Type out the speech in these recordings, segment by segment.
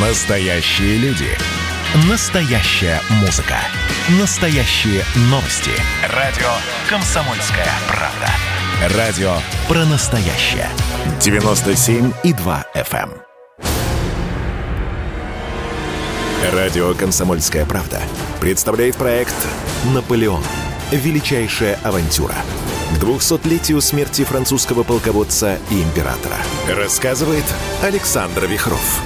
Настоящие люди. Настоящая музыка. Настоящие новости. Радио «Комсомольская правда». Радио про настоящее. 97,2 FM. эм. Радио «Комсомольская правда» представляет проект «Наполеон. Величайшая авантюра». К 200-летию смерти французского полководца и императора. Рассказывает Александр Вихров.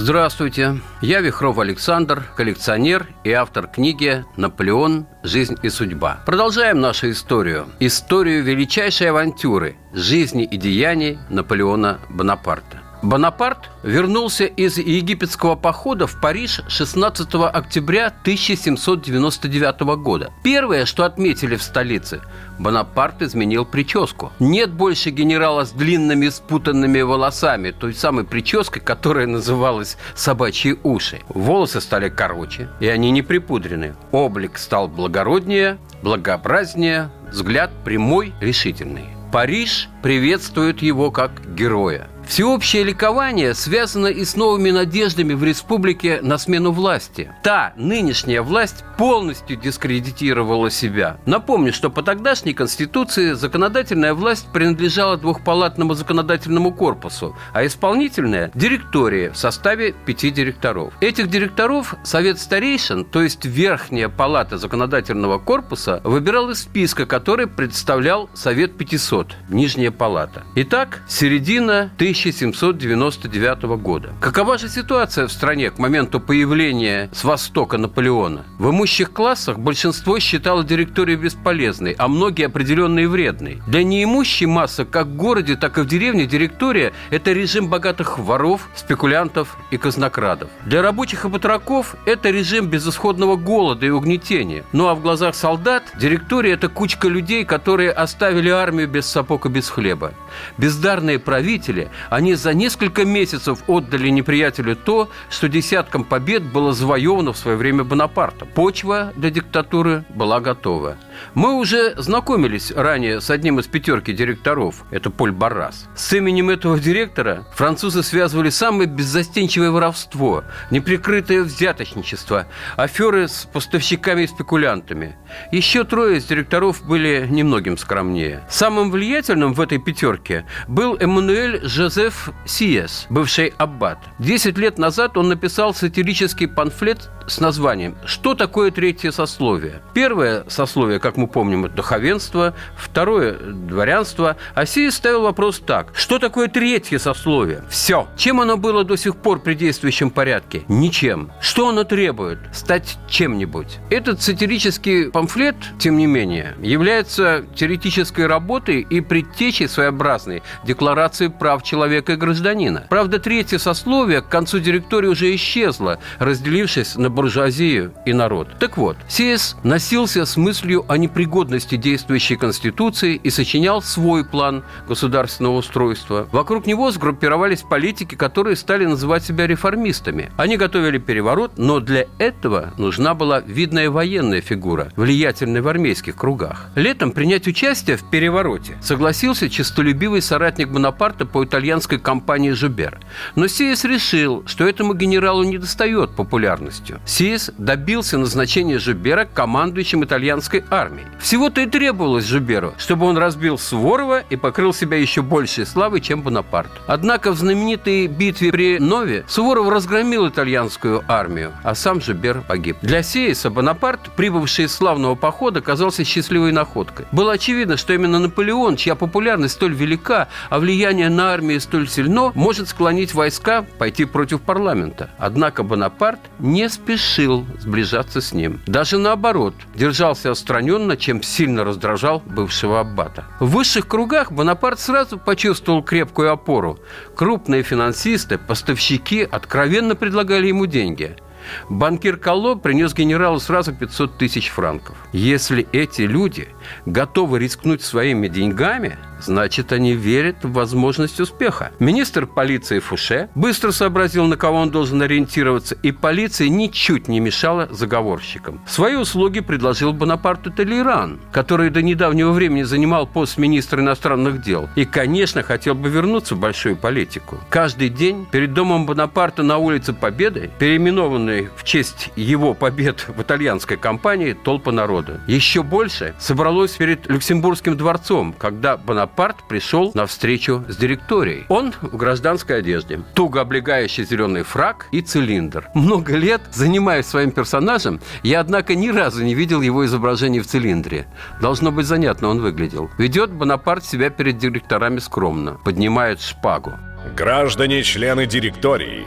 Здравствуйте, я Вихров Александр, коллекционер и автор книги «Наполеон. Жизнь и судьба». Продолжаем нашу историю. Историю величайшей авантюры жизни и деяний Наполеона Бонапарта. Бонапарт вернулся из египетского похода в Париж 16 октября 1799 года. Первое, что отметили в столице, Бонапарт изменил прическу. Нет больше генерала с длинными спутанными волосами, той самой прической, которая называлась «собачьи уши». Волосы стали короче, и они не припудрены. Облик стал благороднее, благообразнее, взгляд прямой, решительный. Париж приветствует его как героя. Всеобщее ликование связано и с новыми надеждами в республике на смену власти. Та нынешняя власть полностью дискредитировала себя. Напомню, что по тогдашней конституции законодательная власть принадлежала двухпалатному законодательному корпусу, а исполнительная – директории в составе пяти директоров. Этих директоров Совет старейшин, то есть Верхняя палата законодательного корпуса, выбирал из списка, который представлял Совет 500, Нижняя палата. Итак, середина 1799 года. Какова же ситуация в стране к моменту появления с востока Наполеона? В имущих классах большинство считало директорию бесполезной, а многие определенные вредной. Для неимущей массы как в городе, так и в деревне директория – это режим богатых воров, спекулянтов и казнокрадов. Для рабочих и батраков – это режим безысходного голода и угнетения. Ну а в глазах солдат директория – это кучка людей, которые оставили армию без сапог и без хлеба. Бездарные правители, они за несколько месяцев отдали неприятелю то, что десяткам побед было завоевано в свое время Бонапартом. Почва для диктатуры была готова. Мы уже знакомились ранее с одним из пятерки директоров, это Поль Баррас. С именем этого директора французы связывали самое беззастенчивое воровство, неприкрытое взяточничество, аферы с поставщиками и спекулянтами. Еще трое из директоров были немногим скромнее. Самым влиятельным в этой пятерке был Эммануэль Жозеф Сиес, бывший аббат. Десять лет назад он написал сатирический памфлет с названием «Что такое третье сословие?». Первое сословие, как мы помним, это духовенство, второе – дворянство. А Сиес ставил вопрос так. Что такое третье сословие? Все. Чем оно было до сих пор при действующем порядке? Ничем. Что оно требует? Стать чем-нибудь. Этот сатирический памфлет, тем не менее, является теоретической работой и предтечей своеобразной декларации прав человека и гражданина. Правда, третье сословие к концу директории уже исчезло, разделившись на буржуазию и народ. Так вот, Сиес носился с мыслью о непригодности действующей Конституции и сочинял свой план государственного устройства. Вокруг него сгруппировались политики, которые стали называть себя реформистами. Они готовили переворот, но для этого нужна была видная военная фигура, влиятельная в армейских кругах. Летом принять участие в перевороте согласился честолюбивый соратник Бонапарта по итальянской компании «Жубер». Но Сиес решил, что этому генералу не достает популярностью. Сиес добился назначения Жубера командующим итальянской армией. Всего-то и требовалось Жуберу, чтобы он разбил Суворова и покрыл себя еще большей славой, чем Бонапарт. Однако в знаменитой битве при Нове Суворов разгромил итальянскую армию, а сам Жубер погиб. Для Сиеса Бонапарт, прибывший из славного похода, казался счастливой находкой. Было очевидно, что именно Наполеон, чья популярность столь велика, а влияние на армию столь сильно, может склонить войска пойти против парламента. Однако Бонапарт не спешил сближаться с ним. Даже наоборот, держался отстраненно, чем сильно раздражал бывшего аббата. В высших кругах Бонапарт сразу почувствовал крепкую опору. Крупные финансисты, поставщики откровенно предлагали ему деньги – банкир Колло принес генералу сразу 500 тысяч франков. Если эти люди готовы рискнуть своими деньгами – значит, они верят в возможность успеха. Министр полиции Фуше быстро сообразил, на кого он должен ориентироваться, и полиция ничуть не мешала заговорщикам. Свои услуги предложил Бонапарту Толеран, который до недавнего времени занимал пост министра иностранных дел и, конечно, хотел бы вернуться в большую политику. Каждый день перед домом Бонапарта на улице Победы, переименованной в честь его побед в итальянской кампании, толпа народа. Еще больше собралось перед Люксембургским дворцом, когда Бонапарт пришел на встречу с директорией. Он в гражданской одежде, туго облегающий зеленый фраг и цилиндр. Много лет, занимаясь своим персонажем, я, однако, ни разу не видел его изображение в цилиндре. Должно быть занятно он выглядел. Ведет Бонапарт себя перед директорами скромно, поднимает шпагу. Граждане, члены директории,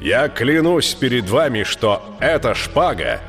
я клянусь перед вами, что эта шпага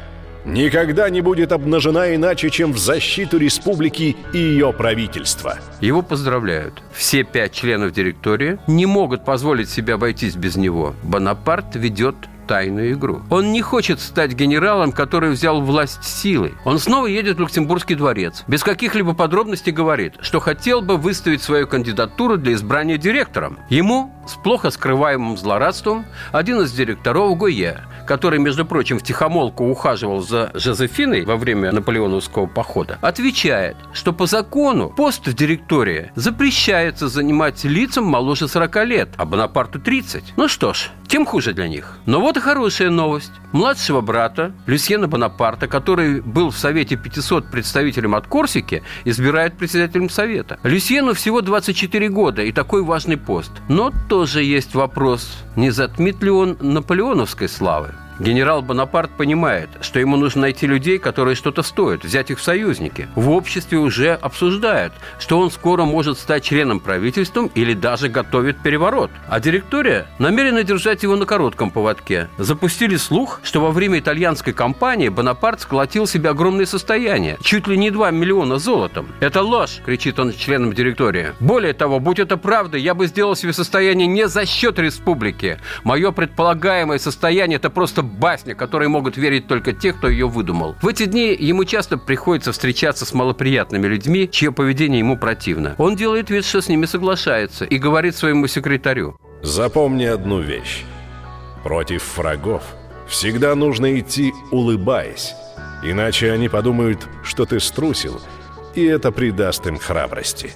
никогда не будет обнажена иначе, чем в защиту республики и ее правительства. Его поздравляют. Все пять членов директории не могут позволить себе обойтись без него. Бонапарт ведет тайную игру. Он не хочет стать генералом, который взял власть силой. Он снова едет в Люксембургский дворец. Без каких-либо подробностей говорит, что хотел бы выставить свою кандидатуру для избрания директором. Ему с плохо скрываемым злорадством один из директоров Гойе, который, между прочим, в тихомолку ухаживал за Жозефиной во время наполеоновского похода, отвечает, что по закону пост в директории запрещается занимать лицам моложе 40 лет, а Бонапарту 30. Ну что ж, тем хуже для них. Но вот и хорошая новость. Младшего брата Люсьена Бонапарта, который был в Совете 500 представителем от Корсики, избирает председателем Совета. Люсьену всего 24 года и такой важный пост. Но тоже есть вопрос, не затмит ли он наполеоновской славы. Генерал Бонапарт понимает, что ему нужно найти людей, которые что-то стоят, взять их в союзники. В обществе уже обсуждают, что он скоро может стать членом правительства или даже готовит переворот. А директория намерена держать его на коротком поводке. Запустили слух, что во время итальянской кампании Бонапарт сколотил себе огромное состояние, чуть ли не 2 миллиона золотом. «Это ложь!» – кричит он членам директории. «Более того, будь это правда, я бы сделал себе состояние не за счет республики. Мое предполагаемое состояние – это просто басня, которой могут верить только те, кто ее выдумал. В эти дни ему часто приходится встречаться с малоприятными людьми, чье поведение ему противно. Он делает вид, что с ними соглашается, и говорит своему секретарю. Запомни одну вещь. Против врагов всегда нужно идти, улыбаясь. Иначе они подумают, что ты струсил, и это придаст им храбрости.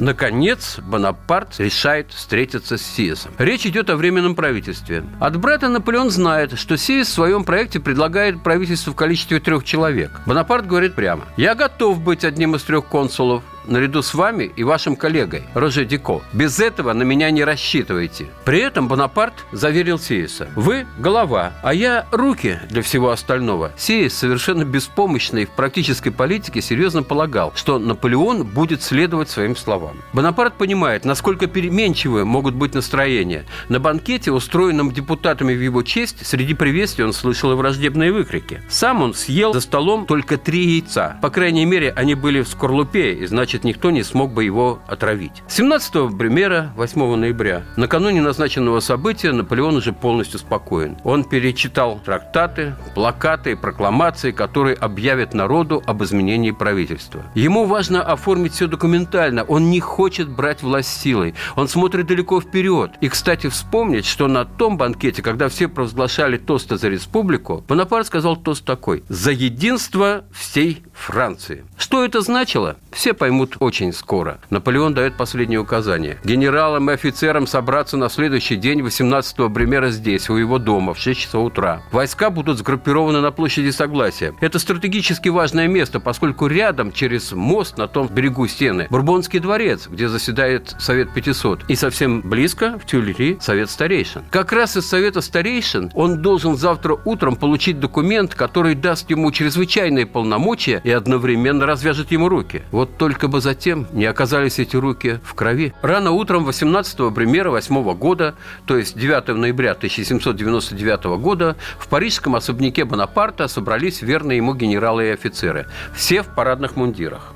Наконец, Бонапарт решает встретиться с Сиесом. Речь идет о временном правительстве. От брата Наполеон знает, что Сиес в своем проекте предлагает правительство в количестве трех человек. Бонапарт говорит прямо. «Я готов быть одним из трех консулов, наряду с вами и вашим коллегой Роже Дико. Без этого на меня не рассчитывайте. При этом Бонапарт заверил Сиеса. Вы – голова, а я – руки для всего остального. Сиес, совершенно беспомощный в практической политике, серьезно полагал, что Наполеон будет следовать своим словам. Бонапарт понимает, насколько переменчивы могут быть настроения. На банкете, устроенном депутатами в его честь, среди приветствий он слышал и враждебные выкрики. Сам он съел за столом только три яйца. По крайней мере, они были в скорлупе, и значит, значит, никто не смог бы его отравить. 17 примера 8 ноября, накануне назначенного события, Наполеон уже полностью спокоен. Он перечитал трактаты, плакаты и прокламации, которые объявят народу об изменении правительства. Ему важно оформить все документально. Он не хочет брать власть силой. Он смотрит далеко вперед. И, кстати, вспомнить, что на том банкете, когда все провозглашали тосты за республику, Бонапарт сказал тост такой «За единство всей Франции». Что это значило? Все поймут очень скоро. Наполеон дает последнее указание. Генералам и офицерам собраться на следующий день 18-го примера здесь, у его дома, в 6 часов утра. Войска будут сгруппированы на площади Согласия. Это стратегически важное место, поскольку рядом, через мост на том берегу стены, Бурбонский дворец, где заседает Совет 500. И совсем близко, в Тюльри, Совет старейшин. Как раз из Совета старейшин он должен завтра утром получить документ, который даст ему чрезвычайные полномочия и одновременно развяжет ему руки. Вот только бы затем не оказались эти руки в крови. Рано утром 18 примера 8 года, то есть 9 ноября 1799 года, в парижском особняке Бонапарта собрались верные ему генералы и офицеры. Все в парадных мундирах.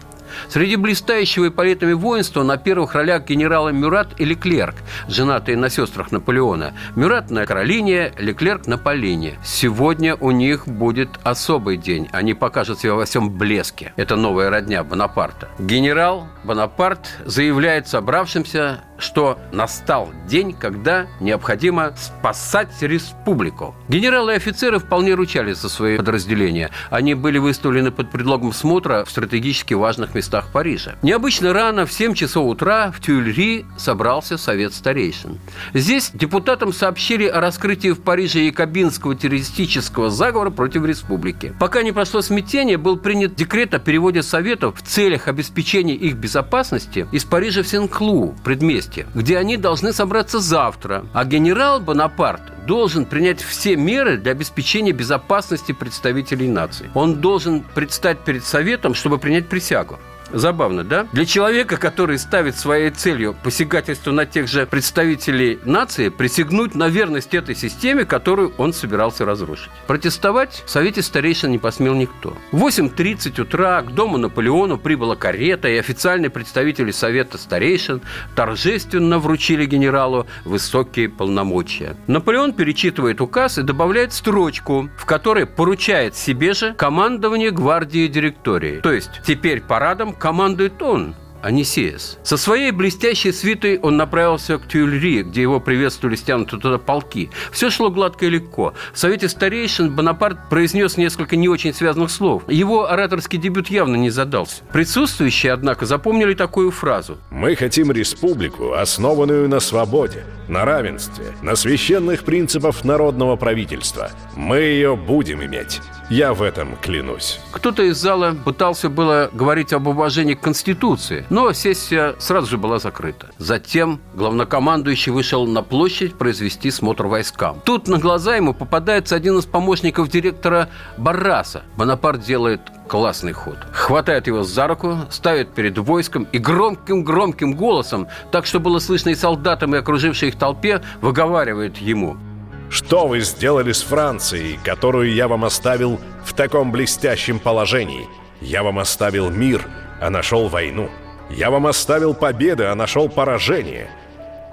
Среди блистающего ипполитами воинства на первых ролях генералы Мюрат и Леклерк, женатые на сестрах Наполеона. Мюрат на Каролине, Леклерк на Полине. Сегодня у них будет особый день. Они покажут себя во всем блеске. Это новая родня Бонапарта. Генерал Бонапарт заявляет собравшимся, что настал день, когда необходимо спасать республику. Генералы и офицеры вполне ручались за свои подразделения. Они были выставлены под предлогом смотра в стратегически важных местах Парижа. Необычно рано, в 7 часов утра, в Тюильри собрался совет старейшин. Здесь депутатам сообщили о раскрытии в Париже якобинского террористического заговора против республики. Пока не прошло смятение, был принят декрет о переводе советов в целях обеспечения их безопасности из Парижа в Сен-Клу, предместье, где они должны собраться завтра. А генерал Бонапарт должен принять все меры для обеспечения безопасности представителей нации. Он должен предстать перед Советом, чтобы принять присягу. Забавно, да? Для человека, который ставит своей целью посягательство на тех же представителей нации, присягнуть на верность этой системе, которую он собирался разрушить. Протестовать в Совете старейшин не посмел никто. В 8.30 утра к дому Наполеону прибыла карета, и официальные представители Совета старейшин торжественно вручили генералу высокие полномочия. Наполеон перечитывает указ и добавляет строчку, в которой поручает себе же командование гвардии директории. То есть теперь парадом командует он, Анисеес. Со своей блестящей свитой он направился к Тюильри, где его приветствовали стянуты туда полки. Все шло гладко и легко. В Совете старейшин Бонапарт произнес несколько не очень связанных слов. Его ораторский дебют явно не задался. Присутствующие, однако, запомнили такую фразу. «Мы хотим республику, основанную на свободе, на равенстве, на священных принципах народного правительства. Мы ее будем иметь. Я в этом клянусь. Кто-то из зала пытался было говорить об уважении к Конституции, но сессия сразу же была закрыта. Затем главнокомандующий вышел на площадь произвести смотр войскам. Тут на глаза ему попадается один из помощников директора Барраса. Бонапарт делает классный ход. Хватает его за руку, ставит перед войском и громким-громким голосом, так что было слышно и солдатам, и окружившей их толпе, выговаривает ему – что вы сделали с Францией, которую я вам оставил в таком блестящем положении? Я вам оставил мир, а нашел войну. Я вам оставил победы, а нашел поражение.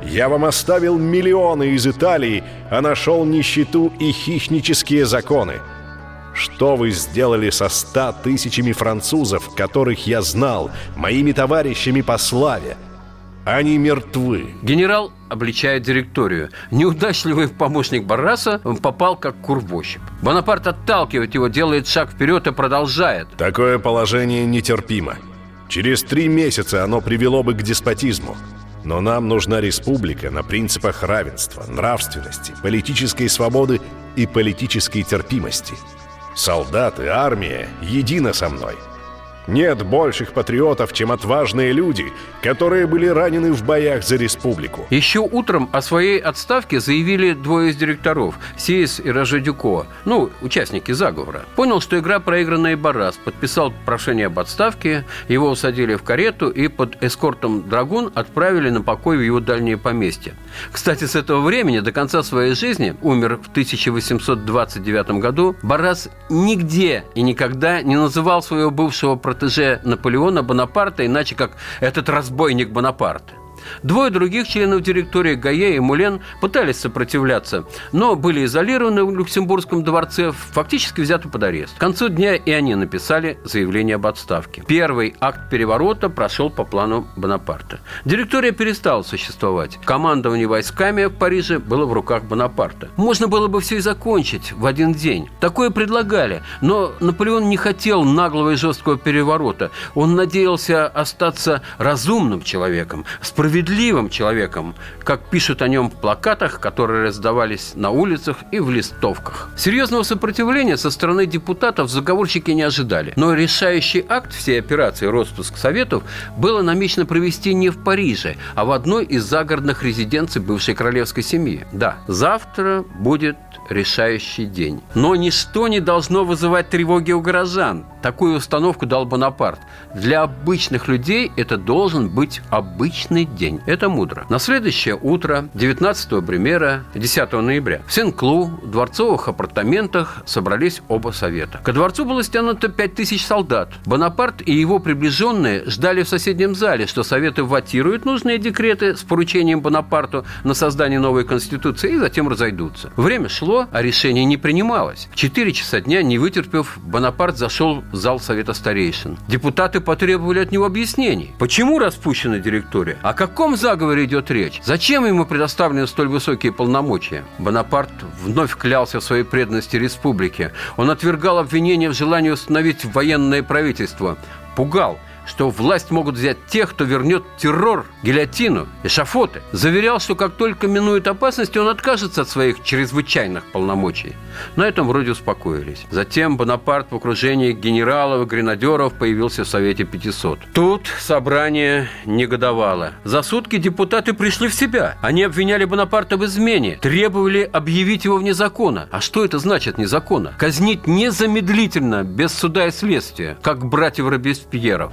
Я вам оставил миллионы из Италии, а нашел нищету и хищнические законы. Что вы сделали со ста тысячами французов, которых я знал, моими товарищами по славе? Они мертвы. Генерал обличает директорию. Неудачливый помощник Барраса попал как курвощип. Бонапарт отталкивает его, делает шаг вперед и продолжает. Такое положение нетерпимо. Через три месяца оно привело бы к деспотизму. Но нам нужна республика на принципах равенства, нравственности, политической свободы и политической терпимости. Солдаты, армия едино со мной – нет больших патриотов, чем отважные люди, которые были ранены в боях за республику. Еще утром о своей отставке заявили двое из директоров – Сиес и Рожедюко, ну, участники заговора. Понял, что игра проигранная Барас, подписал прошение об отставке, его усадили в карету и под эскортом «Драгун» отправили на покой в его дальнее поместье. Кстати, с этого времени до конца своей жизни, умер в 1829 году, Барас нигде и никогда не называл своего бывшего протеже Наполеона Бонапарта, иначе как этот разбойник Бонапарта. Двое других членов директории Гае и Мулен пытались сопротивляться, но были изолированы в Люксембургском дворце, фактически взяты под арест. К концу дня и они написали заявление об отставке. Первый акт переворота прошел по плану Бонапарта. Директория перестала существовать. Командование войсками в Париже было в руках Бонапарта. Можно было бы все и закончить в один день. Такое предлагали, но Наполеон не хотел наглого и жесткого переворота. Он надеялся остаться разумным человеком, справедливым справедливым человеком, как пишут о нем в плакатах, которые раздавались на улицах и в листовках. Серьезного сопротивления со стороны депутатов заговорщики не ожидали. Но решающий акт всей операции «Роспуск Советов» было намечено провести не в Париже, а в одной из загородных резиденций бывшей королевской семьи. Да, завтра будет решающий день. Но ничто не должно вызывать тревоги у горожан. Такую установку дал Бонапарт. Для обычных людей это должен быть обычный день день. Это мудро. На следующее утро, 19 примера, 10 ноября, в Сен-Клу, в дворцовых апартаментах собрались оба совета. Ко дворцу было стянуто 5000 солдат. Бонапарт и его приближенные ждали в соседнем зале, что советы ватируют нужные декреты с поручением Бонапарту на создание новой конституции и затем разойдутся. Время шло, а решение не принималось. В 4 часа дня, не вытерпев, Бонапарт зашел в зал Совета старейшин. Депутаты потребовали от него объяснений. Почему распущена директория? О каком заговоре идет речь? Зачем ему предоставлены столь высокие полномочия? Бонапарт вновь клялся в своей преданности республике. Он отвергал обвинения в желании установить военное правительство. Пугал – что власть могут взять тех, кто вернет террор, гильотину, эшафоты. Заверял, что как только минует опасность, он откажется от своих чрезвычайных полномочий. На этом вроде успокоились. Затем Бонапарт в окружении генералов и гренадеров появился в Совете 500. Тут собрание негодовало. За сутки депутаты пришли в себя. Они обвиняли Бонапарта в измене, требовали объявить его вне закона. А что это значит вне закона? Казнить незамедлительно, без суда и следствия, как братьев Робеспьеров.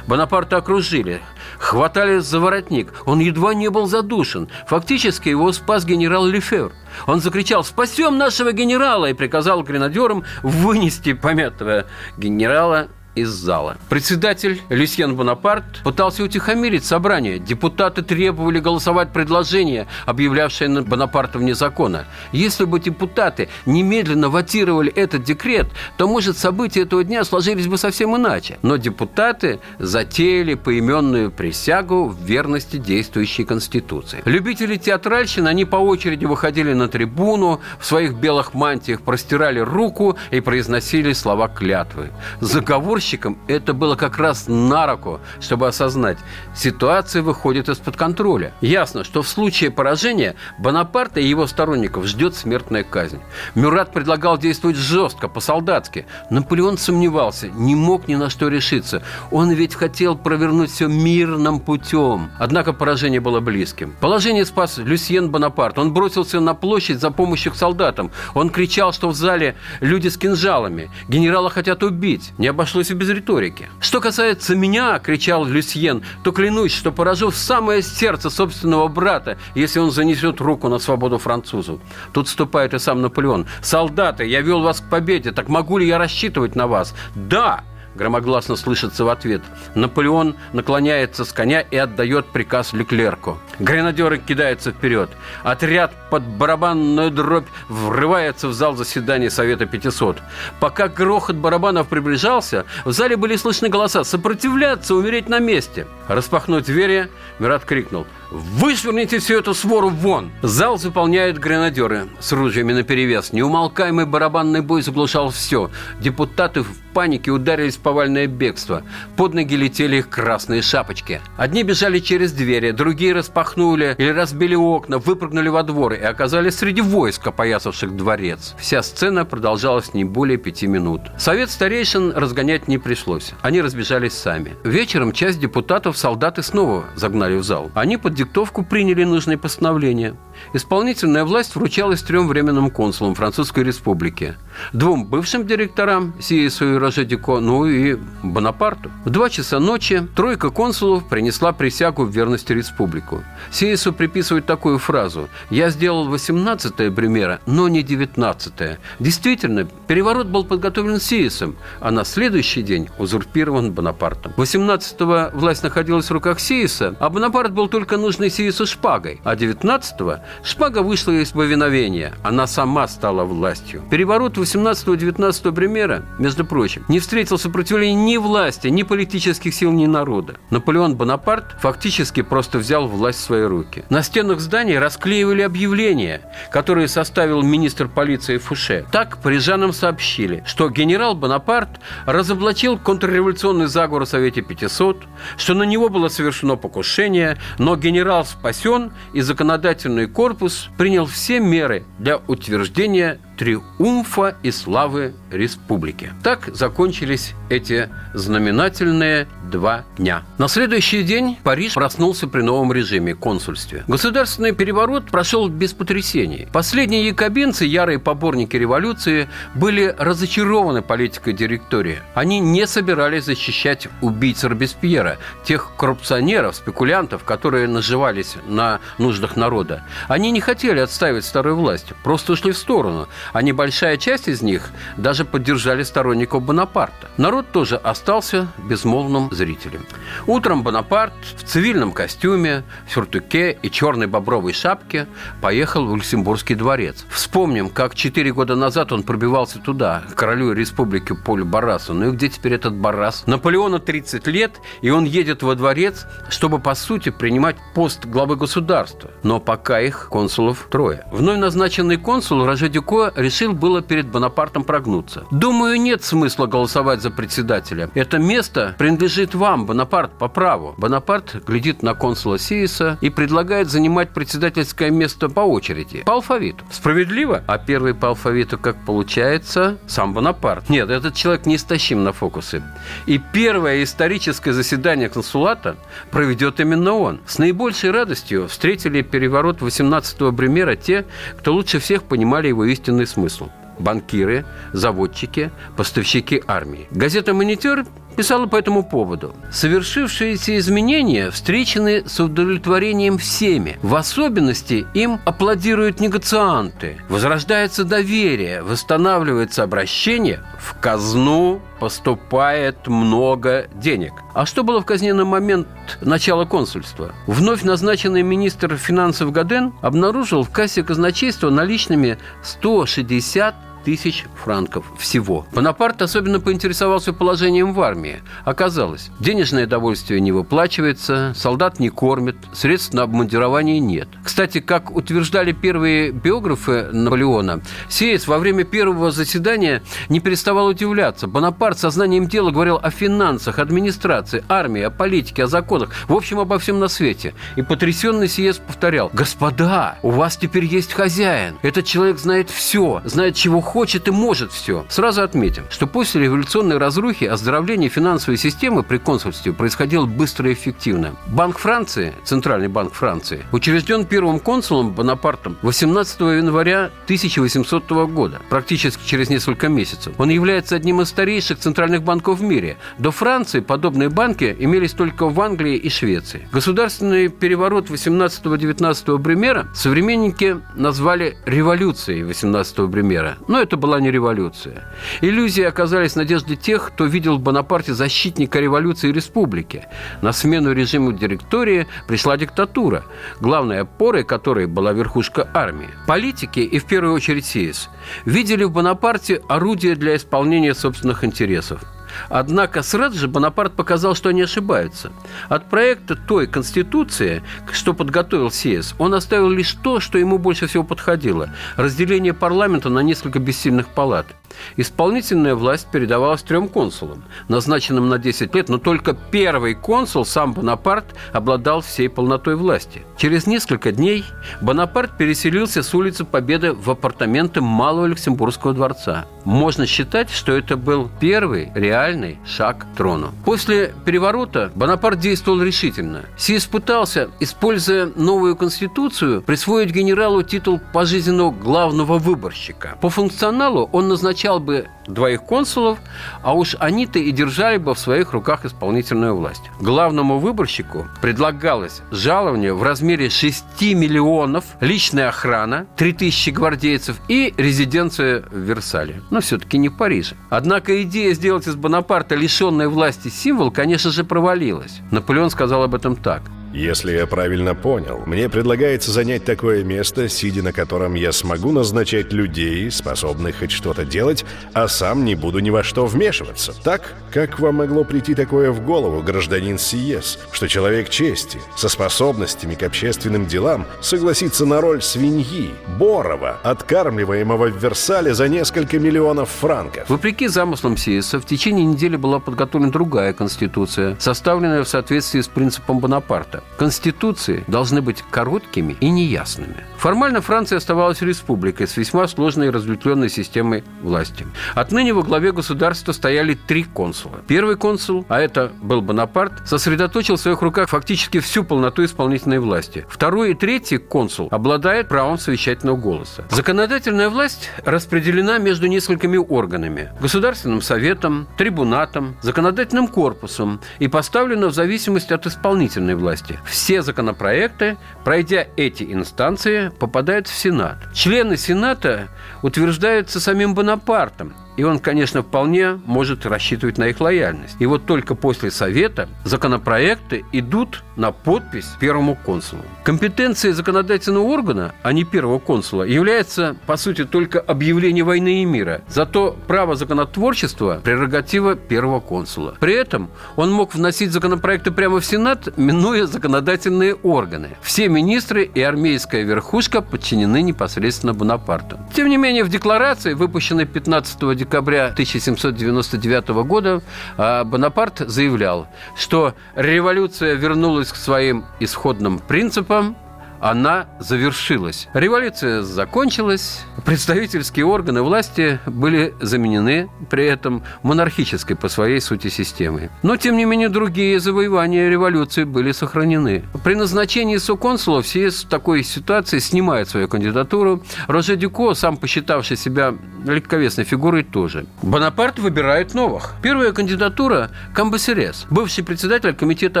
Бонапарта окружили, хватали за воротник. Он едва не был задушен. Фактически его спас генерал Лефер. Он закричал «Спасем нашего генерала!» и приказал гренадерам вынести помятого генерала из зала. Председатель Люсьен Бонапарт пытался утихомирить собрание. Депутаты требовали голосовать предложение, объявлявшее Бонапарта вне закона. Если бы депутаты немедленно ватировали этот декрет, то, может, события этого дня сложились бы совсем иначе. Но депутаты затеяли поименную присягу в верности действующей Конституции. Любители театральщины, они по очереди выходили на трибуну, в своих белых мантиях простирали руку и произносили слова клятвы. Заговор заговорщикам это было как раз на руку, чтобы осознать, ситуация выходит из-под контроля. Ясно, что в случае поражения Бонапарта и его сторонников ждет смертная казнь. Мюрат предлагал действовать жестко, по-солдатски. Наполеон сомневался, не мог ни на что решиться. Он ведь хотел провернуть все мирным путем. Однако поражение было близким. Положение спас Люсьен Бонапарт. Он бросился на площадь за помощью к солдатам. Он кричал, что в зале люди с кинжалами. Генерала хотят убить. Не обошлось без риторики. Что касается меня, кричал Люсьен, то клянусь, что поражу в самое сердце собственного брата, если он занесет руку на свободу французу. Тут вступает и сам Наполеон. Солдаты, я вел вас к победе, так могу ли я рассчитывать на вас? Да! Громогласно слышится в ответ. Наполеон наклоняется с коня и отдает приказ Леклерку. Гренадеры кидаются вперед. Отряд под барабанную дробь врывается в зал заседания Совета 500. Пока грохот барабанов приближался, в зале были слышны голоса «Сопротивляться, умереть на месте!» Распахнуть двери, Мират крикнул «Вышвырните всю эту свору вон!» Зал заполняют гренадеры с ружьями наперевес. Неумолкаемый барабанный бой заглушал все. Депутаты в панике ударились в повальное бегство. Под ноги летели их красные шапочки. Одни бежали через двери, другие распахнули или разбили окна, выпрыгнули во двор и оказались среди войск, опоясавших дворец. Вся сцена продолжалась не более пяти минут. Совет старейшин разгонять не пришлось. Они разбежались сами. Вечером часть депутатов солдаты снова загнали в зал. Они под диктовку приняли нужные постановления. Исполнительная власть вручалась трем временным консулам Французской Республики. Двум бывшим директорам Сиесу и Рожедико, ну и Бонапарту. В два часа ночи тройка консулов принесла присягу в верности республику. Сиесу приписывают такую фразу «Я сделал 18-е примера, но не 19-е». Действительно, переворот был подготовлен Сиесом, а на следующий день узурпирован Бонапартом. 18-го власть находилась в руках Сиеса, а Бонапарт был только нужной Сиесу шпагой, а 19-го шпага вышла из повиновения, она сама стала властью. Переворот 18-19 примера, между прочим, не встретил сопротивления ни власти, ни политических сил, ни народа. Наполеон Бонапарт фактически просто взял власть в свои руки. На стенах зданий расклеивали объявления, которые составил министр полиции Фуше. Так парижанам сообщили, что генерал Бонапарт разоблачил контрреволюционный заговор в Совете 500, что на него было совершено покушение, но генерал спасен и законодательный корпус принял все меры для утверждения триумфа и славы республики. Так закончились эти знаменательные два дня. На следующий день Париж проснулся при новом режиме, консульстве. Государственный переворот прошел без потрясений. Последние якобинцы, ярые поборники революции, были разочарованы политикой директории. Они не собирались защищать убийц Робеспьера, тех коррупционеров, спекулянтов, которые наживались на нуждах народа. Они не хотели отставить старую власть, просто ушли в сторону, а небольшая часть из них даже поддержали сторонников Бонапарта. Народ тоже остался безмолвным зрителем. Утром Бонапарт в цивильном костюме, сюртуке и черной бобровой шапке поехал в Люксембургский дворец. Вспомним, как четыре года назад он пробивался туда, к королю республики Полю Барасу. Ну и где теперь этот Барас? Наполеону 30 лет, и он едет во дворец, чтобы, по сути, принимать пост главы государства. Но пока их консулов трое. Вновь назначенный консул Роже Дюко решил было перед Бонапартом прогнуться. Думаю, нет смысла голосовать за председателя. Это место принадлежит вам, Бонапарт, по праву. Бонапарт глядит на консула Сиеса и предлагает занимать председательское место по очереди, по алфавиту. Справедливо? А первый по алфавиту, как получается, сам Бонапарт. Нет, этот человек не истощим на фокусы. И первое историческое заседание консулата проведет именно он. С наибольшей радостью встретили переворот 18-го Бремера те, кто лучше всех понимали его истинный смысл банкиры, заводчики, поставщики армии. Газета «Монитор» писала по этому поводу. Совершившиеся изменения встречены с удовлетворением всеми. В особенности им аплодируют негацианты. Возрождается доверие, восстанавливается обращение. В казну поступает много денег. А что было в казне на момент начала консульства? Вновь назначенный министр финансов Гаден обнаружил в кассе казначейства наличными 160 тысяч франков всего. Бонапарт особенно поинтересовался положением в армии. Оказалось, денежное довольствие не выплачивается, солдат не кормят, средств на обмундирование нет. Кстати, как утверждали первые биографы Наполеона, Сеец во время первого заседания не переставал удивляться. Бонапарт сознанием дела говорил о финансах, администрации, армии, о политике, о законах, в общем, обо всем на свете. И потрясенный Сиес повторял, «Господа, у вас теперь есть хозяин. Этот человек знает все, знает, чего хочет и может все. Сразу отметим, что после революционной разрухи оздоровление финансовой системы при консульстве происходило быстро и эффективно. Банк Франции, Центральный банк Франции, учрежден первым консулом Бонапартом 18 января 1800 года, практически через несколько месяцев. Он является одним из старейших центральных банков в мире. До Франции подобные банки имелись только в Англии и Швеции. Государственный переворот 18-19 Бремера современники назвали революцией 18 Бремера. Но это была не революция. Иллюзии оказались надежды тех, кто видел в Бонапарте защитника революции и республики. На смену режиму директории пришла диктатура, главной опорой которой была верхушка армии. Политики, и в первую очередь СИЭС, видели в Бонапарте орудие для исполнения собственных интересов – Однако сразу же Бонапарт показал, что они ошибаются. От проекта той Конституции, что подготовил СИЭС, он оставил лишь то, что ему больше всего подходило – разделение парламента на несколько бессильных палат – Исполнительная власть передавалась трем консулам, назначенным на 10 лет, но только первый консул, сам Бонапарт, обладал всей полнотой власти. Через несколько дней Бонапарт переселился с улицы Победы в апартаменты Малого Люксембургского дворца. Можно считать, что это был первый реальный шаг к трону. После переворота Бонапарт действовал решительно. Сиес пытался, используя новую конституцию, присвоить генералу титул пожизненного главного выборщика. По функционалу он назначал назначал бы двоих консулов, а уж они-то и держали бы в своих руках исполнительную власть. Главному выборщику предлагалось жалование в размере 6 миллионов, личная охрана, 3000 гвардейцев и резиденция в Версале. Но все-таки не в Париже. Однако идея сделать из Бонапарта лишенной власти символ, конечно же, провалилась. Наполеон сказал об этом так – если я правильно понял, мне предлагается занять такое место, сидя на котором я смогу назначать людей, способных хоть что-то делать, а сам не буду ни во что вмешиваться. Так, как вам могло прийти такое в голову, гражданин Сиес, что человек чести, со способностями к общественным делам, согласится на роль свиньи, Борова, откармливаемого в Версале за несколько миллионов франков? Вопреки замыслам Сиеса, в течение недели была подготовлена другая конституция, составленная в соответствии с принципом Бонапарта. Конституции должны быть короткими и неясными. Формально Франция оставалась республикой с весьма сложной и разветвленной системой власти. Отныне во главе государства стояли три консула. Первый консул, а это был Бонапарт, сосредоточил в своих руках фактически всю полноту исполнительной власти. Второй и третий консул обладает правом совещательного голоса. Законодательная власть распределена между несколькими органами – Государственным советом, трибунатом, законодательным корпусом и поставлена в зависимости от исполнительной власти. Все законопроекты, пройдя эти инстанции, попадают в Сенат. Члены Сената утверждаются самим Бонапартом, и он, конечно, вполне может рассчитывать на их лояльность. И вот только после Совета законопроекты идут на подпись первому консулу. Компетенцией законодательного органа, а не первого консула, является, по сути, только объявление войны и мира. Зато право законотворчества – прерогатива первого консула. При этом он мог вносить законопроекты прямо в Сенат, минуя законодательные органы. Все министры и армейская верхушка подчинены непосредственно Бонапарту. Тем не менее, в декларации, выпущенной 15 декабря декабря 1799 года а, Бонапарт заявлял, что революция вернулась к своим исходным принципам, она завершилась. Революция закончилась, представительские органы власти были заменены при этом монархической по своей сути системой. Но, тем не менее, другие завоевания революции были сохранены. При назначении соконсула все с такой ситуации снимают свою кандидатуру. Роже Дюко, сам посчитавший себя легковесной фигурой, тоже. Бонапарт выбирает новых. Первая кандидатура – Камбасерес, бывший председатель Комитета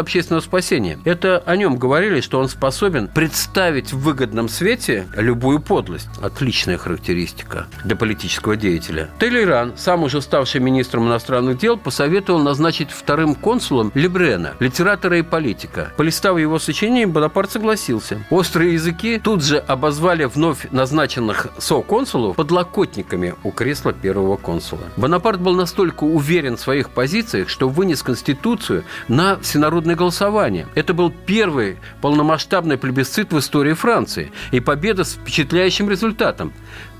общественного спасения. Это о нем говорили, что он способен представить представить в выгодном свете любую подлость. Отличная характеристика для политического деятеля. Телейран, сам уже ставший министром иностранных дел, посоветовал назначить вторым консулом Лебрена, литератора и политика. Полистав его сочинение, Бонапарт согласился. Острые языки тут же обозвали вновь назначенных со-консулов подлокотниками у кресла первого консула. Бонапарт был настолько уверен в своих позициях, что вынес Конституцию на всенародное голосование. Это был первый полномасштабный плебисцит в истории Франции и победа с впечатляющим результатом.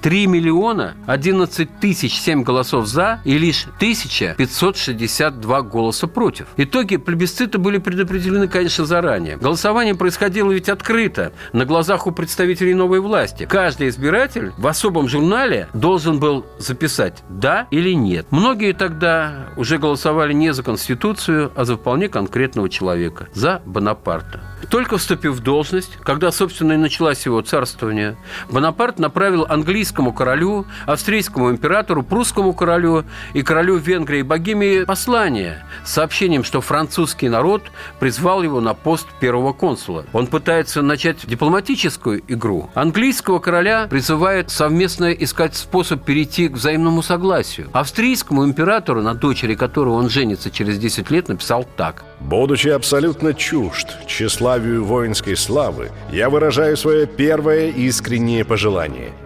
3 миллиона 11 тысяч 7 голосов «за» и лишь 1562 голоса «против». Итоги плебисцита были предопределены, конечно, заранее. Голосование происходило ведь открыто, на глазах у представителей новой власти. Каждый избиратель в особом журнале должен был записать «да» или «нет». Многие тогда уже голосовали не за Конституцию, а за вполне конкретного человека – за Бонапарта. Только вступив в должность, когда, собственно, и началось его царствование, Бонапарт направил английскому королю, австрийскому императору, прусскому королю и королю Венгрии и Богемии послание с сообщением, что французский народ призвал его на пост первого консула. Он пытается начать дипломатическую игру. Английского короля призывает совместно искать способ перейти к взаимному согласию. Австрийскому императору, на дочери которого он женится через 10 лет, написал так. «Будучи абсолютно чужд тщеславию воинской славы, я выражаю свое первое искреннее пожелание –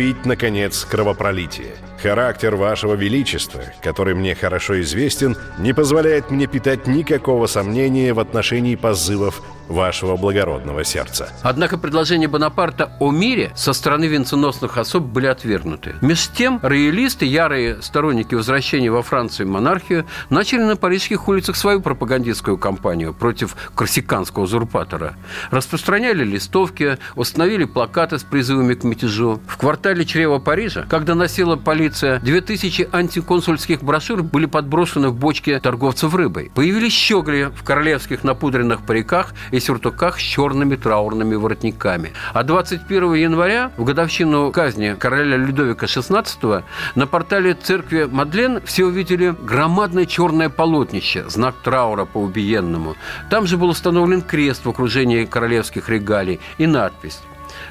остановить, наконец, кровопролитие. Характер вашего величества, который мне хорошо известен, не позволяет мне питать никакого сомнения в отношении позывов вашего благородного сердца. Однако предложения Бонапарта о мире со стороны венценосных особ были отвергнуты. Меж тем, роялисты, ярые сторонники возвращения во Францию монархию, начали на парижских улицах свою пропагандистскую кампанию против корсиканского узурпатора. Распространяли листовки, установили плакаты с призывами к мятежу. В квартале чрева Парижа, когда носила полиция 2000 антиконсульских брошюр были подброшены в бочке торговцев рыбой. Появились щегли в королевских напудренных париках и сюртуках с черными траурными воротниками. А 21 января, в годовщину казни короля Людовика XVI, на портале церкви Мадлен все увидели громадное черное полотнище, знак траура по убиенному. Там же был установлен крест в окружении королевских регалий и надпись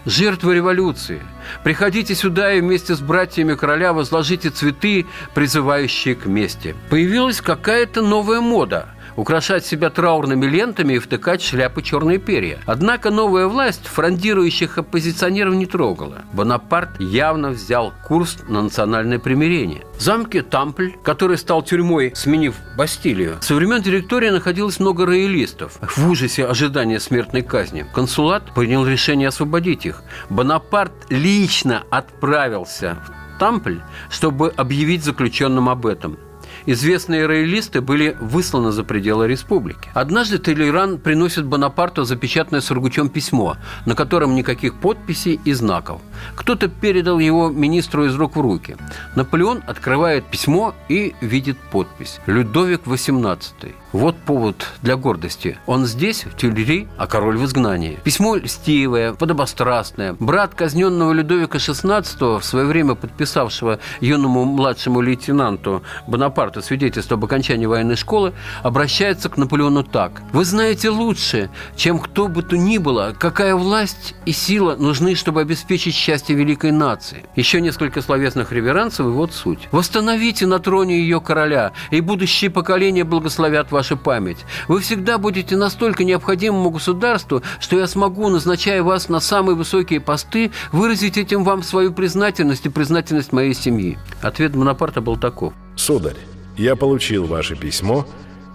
жертвы революции. Приходите сюда и вместе с братьями короля возложите цветы, призывающие к мести. Появилась какая-то новая мода – украшать себя траурными лентами и втыкать шляпы черные перья. Однако новая власть фрондирующих оппозиционеров не трогала. Бонапарт явно взял курс на национальное примирение. В замке Тампль, который стал тюрьмой, сменив Бастилию, со времен директории находилось много роялистов. В ужасе ожидания смертной казни консулат принял решение освободить их. Бонапарт лично отправился в Тампль, чтобы объявить заключенным об этом – Известные роялисты были высланы за пределы республики. Однажды Толеран приносит Бонапарту запечатанное Сургучем письмо, на котором никаких подписей и знаков. Кто-то передал его министру из рук в руки. Наполеон открывает письмо и видит подпись. Людовик XVIII. Вот повод для гордости. Он здесь, в Тюльри, а король в изгнании. Письмо льстивое, подобострастное. Брат казненного Людовика XVI, в свое время подписавшего юному младшему лейтенанту Бонапарту свидетельство об окончании военной школы, обращается к Наполеону так. «Вы знаете лучше, чем кто бы то ни было, какая власть и сила нужны, чтобы обеспечить счастье великой нации». Еще несколько словесных реверансов, и вот суть. «Восстановите на троне ее короля, и будущие поколения благословят вас ваша память. Вы всегда будете настолько необходимому государству, что я смогу, назначая вас на самые высокие посты, выразить этим вам свою признательность и признательность моей семьи. Ответ Бонапарта был таков. Сударь, я получил ваше письмо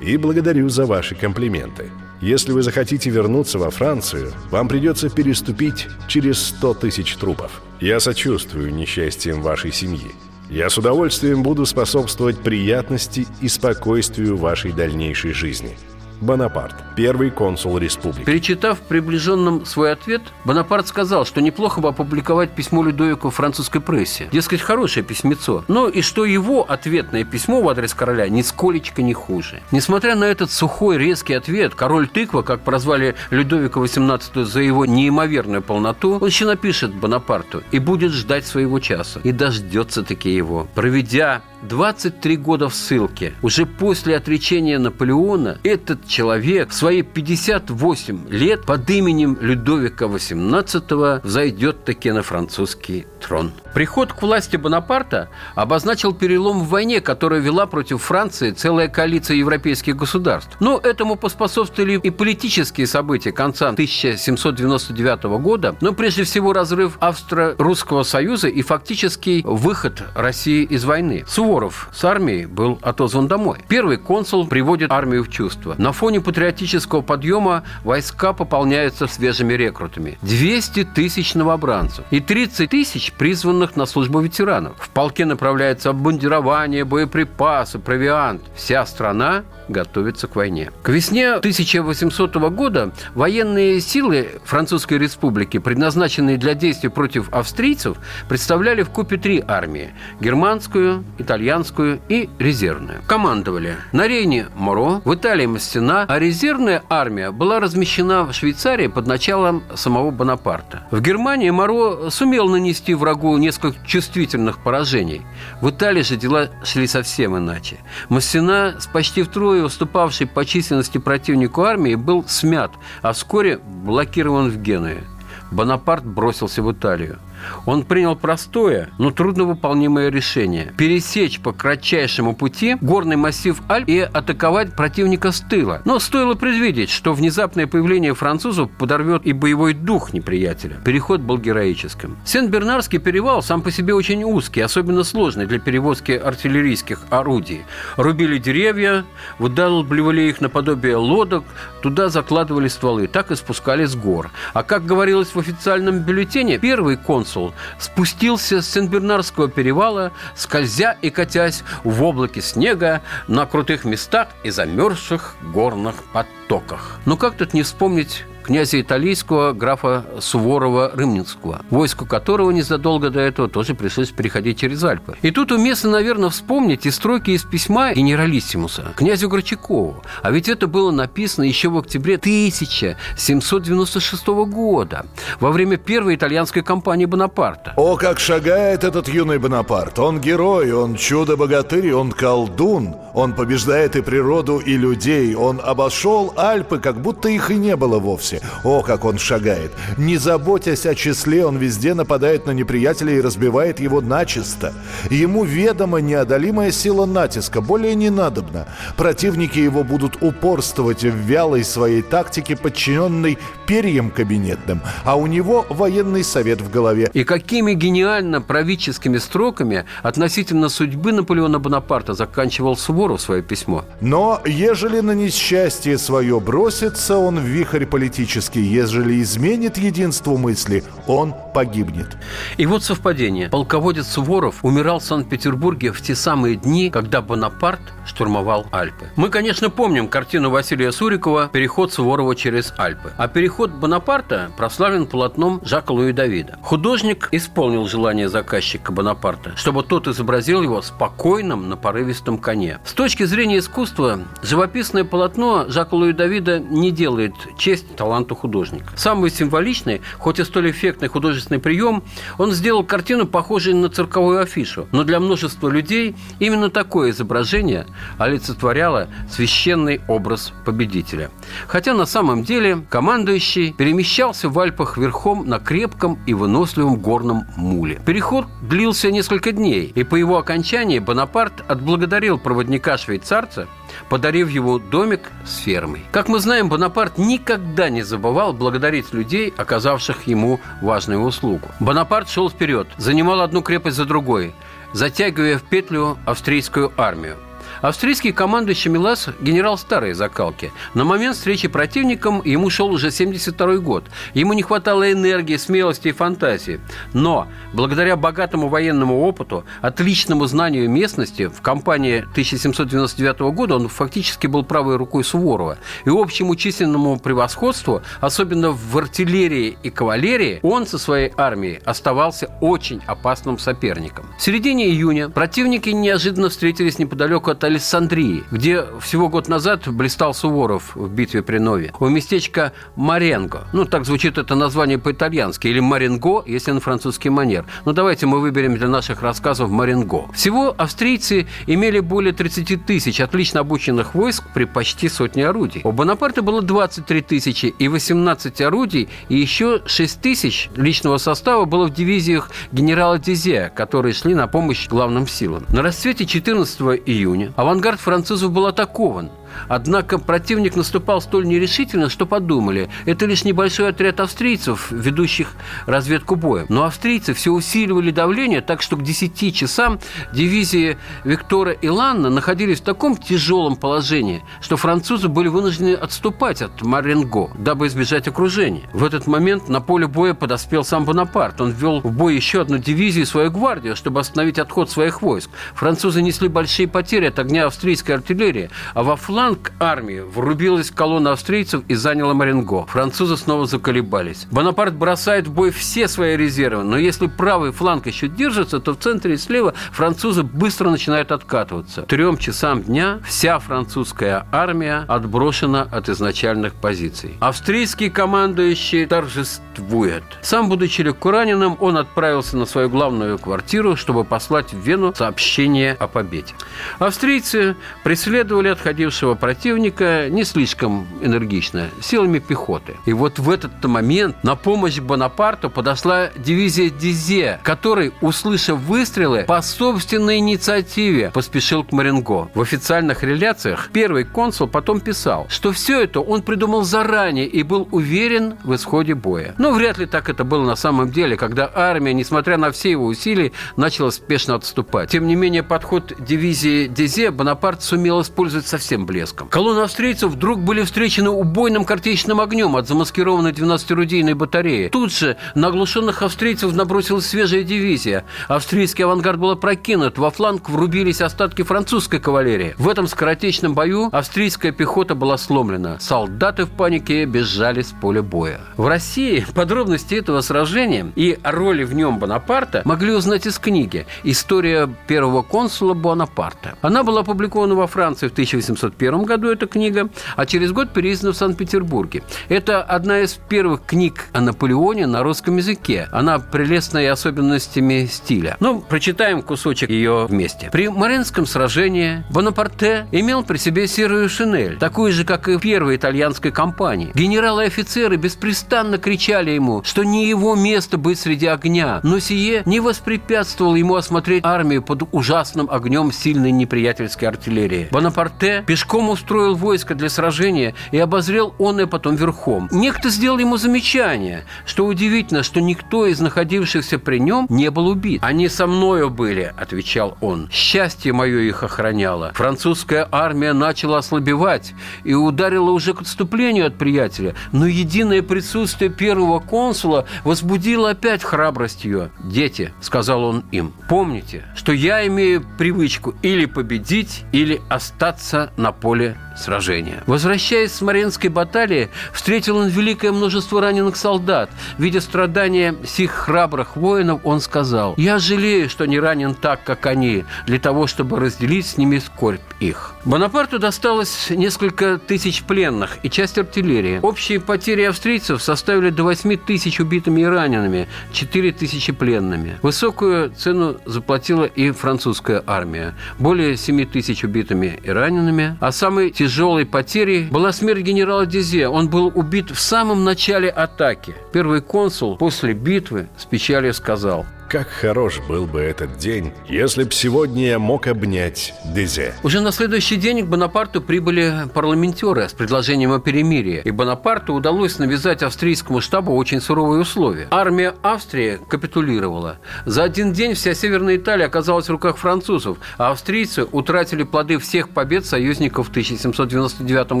и благодарю за ваши комплименты. Если вы захотите вернуться во Францию, вам придется переступить через 100 тысяч трупов. Я сочувствую несчастьям вашей семьи. Я с удовольствием буду способствовать приятности и спокойствию вашей дальнейшей жизни. Бонапарт, первый консул республики. Перечитав приближенным свой ответ, Бонапарт сказал, что неплохо бы опубликовать письмо Людовику французской прессе. Дескать, хорошее письмецо. Но и что его ответное письмо в адрес короля нисколечко не хуже. Несмотря на этот сухой, резкий ответ, король тыква, как прозвали Людовика XVIII за его неимоверную полноту, он еще напишет Бонапарту и будет ждать своего часа. И дождется таки его. Проведя 23 года в ссылке, уже после отречения Наполеона, этот человек в свои 58 лет под именем Людовика XVIII взойдет таки на французский трон. Приход к власти Бонапарта обозначил перелом в войне, которая вела против Франции целая коалиция европейских государств. Но этому поспособствовали и политические события конца 1799 года, но прежде всего разрыв Австро-Русского союза и фактический выход России из войны. Суворов с армией был отозван домой. Первый консул приводит армию в чувство. На фоне патриотического подъема войска пополняются свежими рекрутами. 200 тысяч новобранцев и 30 тысяч призванных на службу ветеранов. В полке направляется обмундирование, боеприпасы, провиант. Вся страна готовится к войне. К весне 1800 года военные силы Французской Республики, предназначенные для действий против австрийцев, представляли в купе три армии – германскую, итальянскую и резервную. Командовали на Рейне Моро, в Италии Мастина, а резервная армия была размещена в Швейцарии под началом самого Бонапарта. В Германии Моро сумел нанести врагу несколько чувствительных поражений. В Италии же дела шли совсем иначе. Мастина с почти втрое уступавший по численности противнику армии, был смят, а вскоре блокирован в Генуе. Бонапарт бросился в Италию. Он принял простое, но трудновыполнимое решение – пересечь по кратчайшему пути горный массив Альп и атаковать противника с тыла. Но стоило предвидеть, что внезапное появление французов подорвет и боевой дух неприятеля. Переход был героическим. Сен-Бернарский перевал сам по себе очень узкий, особенно сложный для перевозки артиллерийских орудий. Рубили деревья, выдалбливали их наподобие лодок, туда закладывали стволы, так и спускали с гор. А как говорилось в официальном бюллетене, первый консул консул спустился с Сен-Бернарского перевала, скользя и катясь в облаке снега на крутых местах и замерзших горных потоках. Но как тут не вспомнить князя Италийского графа Суворова-Рымнинского, войску которого незадолго до этого тоже пришлось переходить через Альпы. И тут уместно, наверное, вспомнить и строки из письма генералиссимуса князю Горчакову. А ведь это было написано еще в октябре 1796 года, во время первой итальянской кампании Бонапарта. О, как шагает этот юный Бонапарт! Он герой, он чудо-богатырь, он колдун, он побеждает и природу, и людей, он обошел Альпы, как будто их и не было вовсе вовсе. О, как он шагает! Не заботясь о числе, он везде нападает на неприятеля и разбивает его начисто. Ему ведома неодолимая сила натиска, более не надобно. Противники его будут упорствовать в вялой своей тактике, подчиненной перьям кабинетным, а у него военный совет в голове. И какими гениально правительскими строками относительно судьбы Наполеона Бонапарта заканчивал Суворов свое письмо. Но ежели на несчастье свое бросится он в вихрь политики, политически, ежели изменит единству мысли, он погибнет. И вот совпадение. Полководец Суворов умирал в Санкт-Петербурге в те самые дни, когда Бонапарт штурмовал Альпы. Мы, конечно, помним картину Василия Сурикова «Переход Суворова через Альпы». А переход Бонапарта прославлен полотном Жака Луи Давида. Художник исполнил желание заказчика Бонапарта, чтобы тот изобразил его спокойным на порывистом коне. С точки зрения искусства, живописное полотно Жака Луи Давида не делает честь таланту художника. Самый символичный, хоть и столь эффектный художественный прием, он сделал картину, похожей на цирковую афишу. Но для множества людей именно такое изображение олицетворяло священный образ победителя. Хотя на самом деле командующий перемещался в Альпах верхом на крепком и выносливом горном муле. Переход длился несколько дней, и по его окончании Бонапарт отблагодарил проводника швейцарца подарив его домик с фермой. Как мы знаем, Бонапарт никогда не забывал благодарить людей, оказавших ему важную услугу. Бонапарт шел вперед, занимал одну крепость за другой, затягивая в петлю австрийскую армию – Австрийский командующий Милас – генерал старой закалки. На момент встречи противником ему шел уже 72 год. Ему не хватало энергии, смелости и фантазии. Но благодаря богатому военному опыту, отличному знанию местности, в кампании 1799 года он фактически был правой рукой Суворова. И общему численному превосходству, особенно в артиллерии и кавалерии, он со своей армией оставался очень опасным соперником. В середине июня противники неожиданно встретились неподалеку от Александрии, где всего год назад блистал Суворов в битве при Нове. У местечка Маренго. Ну, так звучит это название по-итальянски. Или Маренго, если на французский манер. Ну, давайте мы выберем для наших рассказов Маренго. Всего австрийцы имели более 30 тысяч отлично обученных войск при почти сотне орудий. У Бонапарта было 23 тысячи и 18 орудий, и еще 6 тысяч личного состава было в дивизиях генерала Дизея, которые шли на помощь главным силам. На расцвете 14 июня Авангард французов был атакован – Однако противник наступал столь нерешительно, что подумали, это лишь небольшой отряд австрийцев, ведущих разведку боя. Но австрийцы все усиливали давление, так что к 10 часам дивизии Виктора и Ланна находились в таком тяжелом положении, что французы были вынуждены отступать от Маренго, дабы избежать окружения. В этот момент на поле боя подоспел сам Бонапарт. Он ввел в бой еще одну дивизию свою гвардию, чтобы остановить отход своих войск. Французы несли большие потери от огня австрийской артиллерии, а во фланг фланг армии врубилась колонна австрийцев и заняла Маренго. Французы снова заколебались. Бонапарт бросает в бой все свои резервы, но если правый фланг еще держится, то в центре и слева французы быстро начинают откатываться. трем часам дня вся французская армия отброшена от изначальных позиций. Австрийский командующий торжествует. Сам, будучи легко раненым, он отправился на свою главную квартиру, чтобы послать в Вену сообщение о победе. Австрийцы преследовали отходившего нашего противника не слишком энергично, силами пехоты. И вот в этот момент на помощь Бонапарту подошла дивизия Дизе, который, услышав выстрелы, по собственной инициативе поспешил к Маренго. В официальных реляциях первый консул потом писал, что все это он придумал заранее и был уверен в исходе боя. Но вряд ли так это было на самом деле, когда армия, несмотря на все его усилия, начала спешно отступать. Тем не менее, подход дивизии Дизе Бонапарт сумел использовать совсем близко блеском. Колонны австрийцев вдруг были встречены убойным картечным огнем от замаскированной 12-рудийной батареи. Тут же на оглушенных австрийцев набросилась свежая дивизия. Австрийский авангард был опрокинут, во фланг врубились остатки французской кавалерии. В этом скоротечном бою австрийская пехота была сломлена. Солдаты в панике бежали с поля боя. В России подробности этого сражения и роли в нем Бонапарта могли узнать из книги «История первого консула Бонапарта». Она была опубликована во Франции в 1801 1991 году эта книга, а через год переиздана в Санкт-Петербурге. Это одна из первых книг о Наполеоне на русском языке. Она прелестная особенностями стиля. Ну, прочитаем кусочек ее вместе. При Маринском сражении Бонапарте имел при себе серую шинель, такую же, как и в первой итальянской кампании. Генералы и офицеры беспрестанно кричали ему, что не его место быть среди огня, но сие не воспрепятствовало ему осмотреть армию под ужасным огнем сильной неприятельской артиллерии. Бонапарте пешком пешком устроил войско для сражения и обозрел он и потом верхом. Некто сделал ему замечание, что удивительно, что никто из находившихся при нем не был убит. «Они со мною были», — отвечал он. «Счастье мое их охраняло. Французская армия начала ослабевать и ударила уже к отступлению от приятеля, но единое присутствие первого консула возбудило опять храбрость ее. «Дети», — сказал он им, — «помните, что я имею привычку или победить, или остаться на поле сражения. Возвращаясь с Маринской баталии, встретил он великое множество раненых солдат. Видя страдания сих храбрых воинов, он сказал, «Я жалею, что не ранен так, как они, для того, чтобы разделить с ними скорбь их». Бонапарту досталось несколько тысяч пленных и часть артиллерии. Общие потери австрийцев составили до 8 тысяч убитыми и ранеными, 4 тысячи пленными. Высокую цену заплатила и французская армия. Более 7 тысяч убитыми и ранеными, а самый тяжелой потерей была смерть генерала Дизе. Он был убит в самом начале атаки. Первый консул после битвы с печалью сказал – как хорош был бы этот день, если б сегодня я мог обнять Дезе. Уже на следующий день к Бонапарту прибыли парламентеры с предложением о перемирии, и Бонапарту удалось навязать австрийскому штабу очень суровые условия. Армия Австрии капитулировала. За один день вся Северная Италия оказалась в руках французов, а австрийцы утратили плоды всех побед союзников в 1799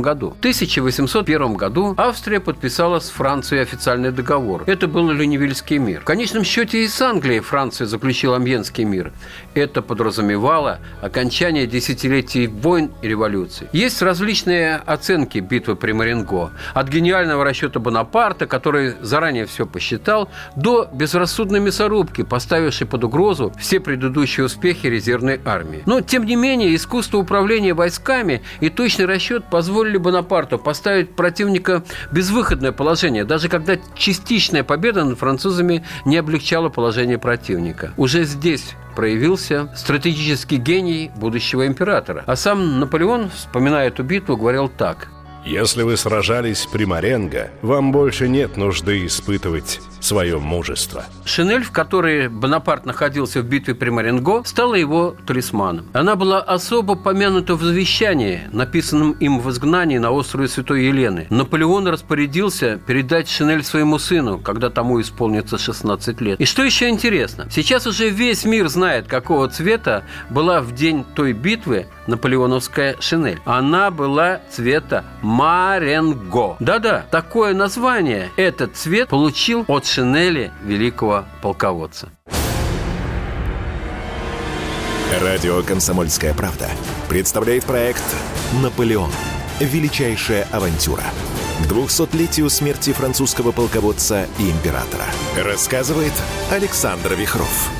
году. В 1801 году Австрия подписала с Францией официальный договор. Это был Люневильский мир. В конечном счете и с Англией Франция заключила Амьенский мир. Это подразумевало окончание десятилетий войн и революций. Есть различные оценки битвы при Маринго. От гениального расчета Бонапарта, который заранее все посчитал, до безрассудной мясорубки, поставившей под угрозу все предыдущие успехи резервной армии. Но, тем не менее, искусство управления войсками и точный расчет позволили Бонапарту поставить противника в безвыходное положение, даже когда частичная победа над французами не облегчала положение противника противника. Уже здесь проявился стратегический гений будущего императора. А сам Наполеон, вспоминая эту битву, говорил так – если вы сражались при Маренго, вам больше нет нужды испытывать свое мужество. Шинель, в которой Бонапарт находился в битве при Маренго, стала его талисманом. Она была особо помянута в завещании, написанном им в изгнании на острове Святой Елены. Наполеон распорядился передать Шинель своему сыну, когда тому исполнится 16 лет. И что еще интересно, сейчас уже весь мир знает, какого цвета была в день той битвы наполеоновская шинель. Она была цвета Маренго. Да-да, такое название этот цвет получил от шинели великого полководца. Радио «Комсомольская правда» представляет проект «Наполеон. Величайшая авантюра». К 200-летию смерти французского полководца и императора. Рассказывает Александр Вихров.